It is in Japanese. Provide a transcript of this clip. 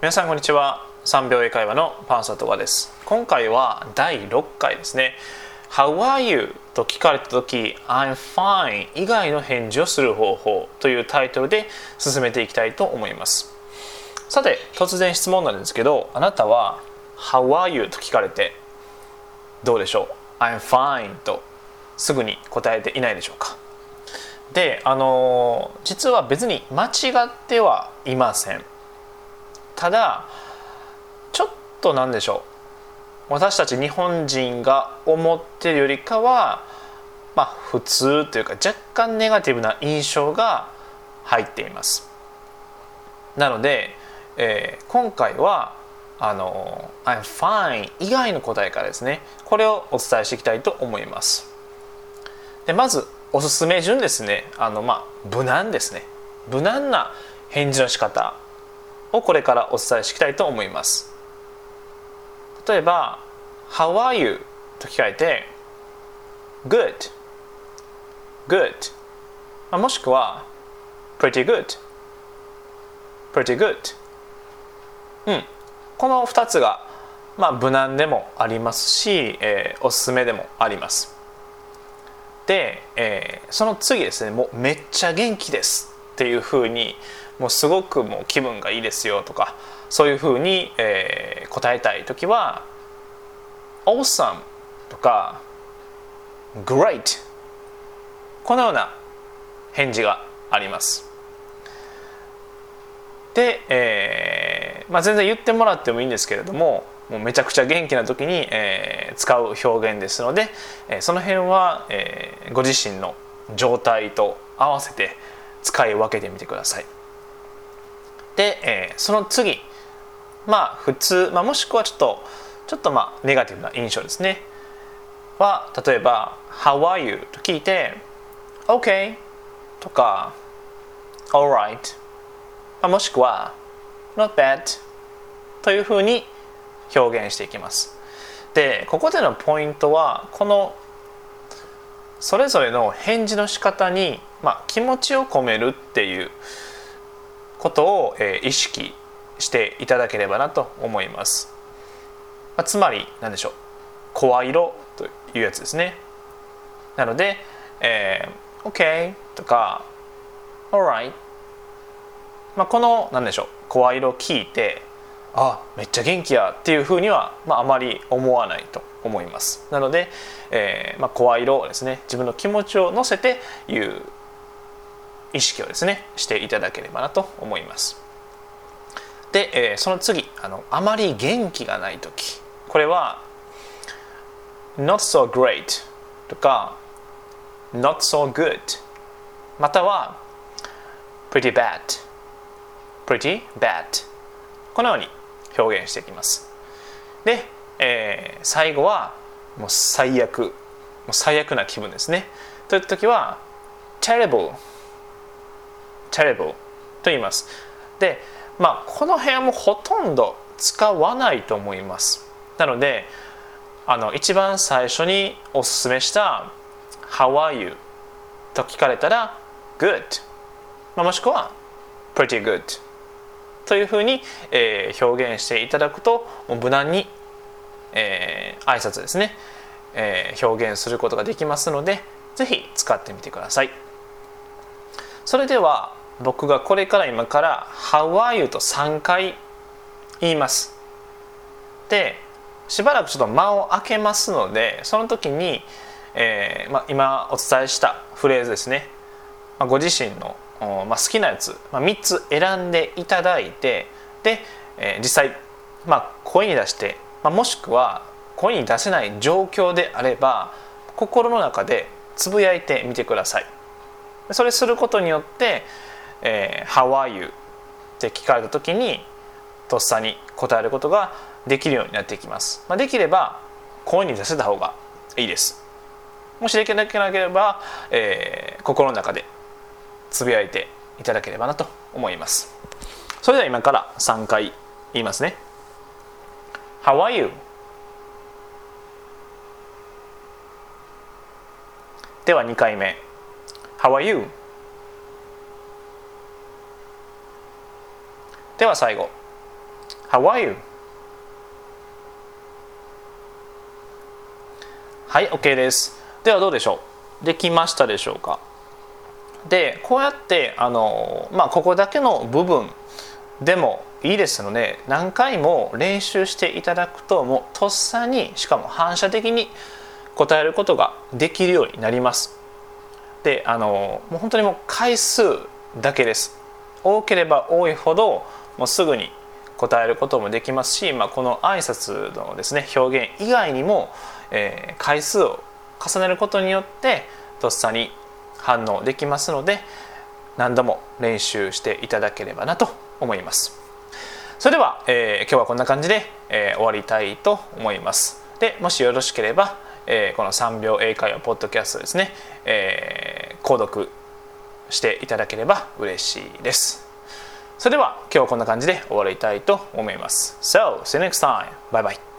皆さんこんにちは。3秒英会話のパンサトワです。今回は第6回ですね。How are you? と聞かれた時 I'm fine 以外の返事をする方法というタイトルで進めていきたいと思います。さて突然質問なんですけどあなたは How are you? と聞かれてどうでしょう？I'm fine とすぐに答えていないでしょうか？であの実は別に間違ってはいません。ただちょっと何でしょう。私たち日本人が思ってるよりかはまあ普通というか若干ネガティブな印象が入っています。なので、えー、今回はあの「I'm fine」以外の答えからですねこれをお伝えしていきたいと思います。でまずおすすめ順ですね。あのまあ無難ですね。無難な返事の仕方。をこれからお伝えしていきたいと思います。例えば「How are you?」と聞かれて「Good」「Good」もしくは「Pretty good」「Pretty good」うん。この2つがまあ無難でもありますし、えー、おすすめでもあります。で、えー、その次ですね。もうめっちゃ元気です。っていうふうにもうすごくもう気分がいいですよとかそういうふうに、えー、答えたい時は awesome とか great このような返事があります。で、えーまあ、全然言ってもらってもいいんですけれどももうめちゃくちゃ元気な時に、えー、使う表現ですので、えー、その辺は、えー、ご自身の状態と合わせて使い分けてみてください。で、えー、その次まあ普通、まあ、もしくはちょっとちょっとまあネガティブな印象ですね。は例えば「How are you?」と聞いて「OK」とか「Alright」まあ、もしくは「Not bad」というふうに表現していきます。でここでのポイントはこのそれぞれの返事の仕方に、まあ、気持ちを込めるっていうことを、えー、意識していただければなと思います、まあ、つまり何でしょう。声色というやつですね。なので、えー、OK とか Alright、まあ、この何でしょう。声色を聞いてあめっちゃ元気やっていうふうには、まあ、あまり思わないと思います。なので、えーまあ、声色をですね自分の気持ちを乗せて言う。意識をですねしていただければなと思います。で、えー、その次あのあまり元気がない時。これは not so great とか not so good または pretty bad pretty bad このように表現していきます。で、えー、最後はもう最悪。もう最悪な気分ですね。といった時は terrible terrible と言います。でまあこの辺もほとんど使わないと思います。なのであの一番最初におすすめした「How are you?」と聞かれたら「Good」まあ、もしくは「Pretty good」というふうに、えー、表現していただくと無難に、えー、挨拶ですね、えー、表現することができますので是非使ってみてください。それでは僕がこれから今から「How are you?」と3回言いますでしばらくちょっと間を空けますのでその時に、えーまあ、今お伝えしたフレーズですね、まあ、ご自身のまあ、好きなやつ、まあ、3つ選んでいただいてで、えー、実際、まあ、声に出して、まあ、もしくは声に出せない状況であれば心の中でつぶやいてみてくださいそれすることによって「えー、How are you?」って聞かれた時にとっさに答えることができるようになっていきます、まあ、できれば声に出せた方がいいですもしできなければ、えー、心の中でつぶやいていただければなと思いますそれでは今から3回言いますね How are you? では2回目 How are you? では最後。How are you? はい OK です。ではどうでしょう？できましたでしょうか？でこうやってあの、まあ、ここだけの部分でもいいですので何回も練習していただくともうとっさにしかも反射的に答えることができるようになります。であのもう本当にもう回数だけです。多ければ多いほどもうすぐに答えることもできますし、まあ、この挨拶のですね表現以外にも、えー、回数を重ねることによってとっさに反応できますので何度も練習していただければなと思います。それでは、えー、今日はこんな感じで、えー、終わりたいと思います。でもしよろしければ、えー、この3秒英会話ポッドキャストですね、え、購読していただければ嬉しいです。それでは今日はこんな感じで終わりたいと思います So, see you next time. Bye bye.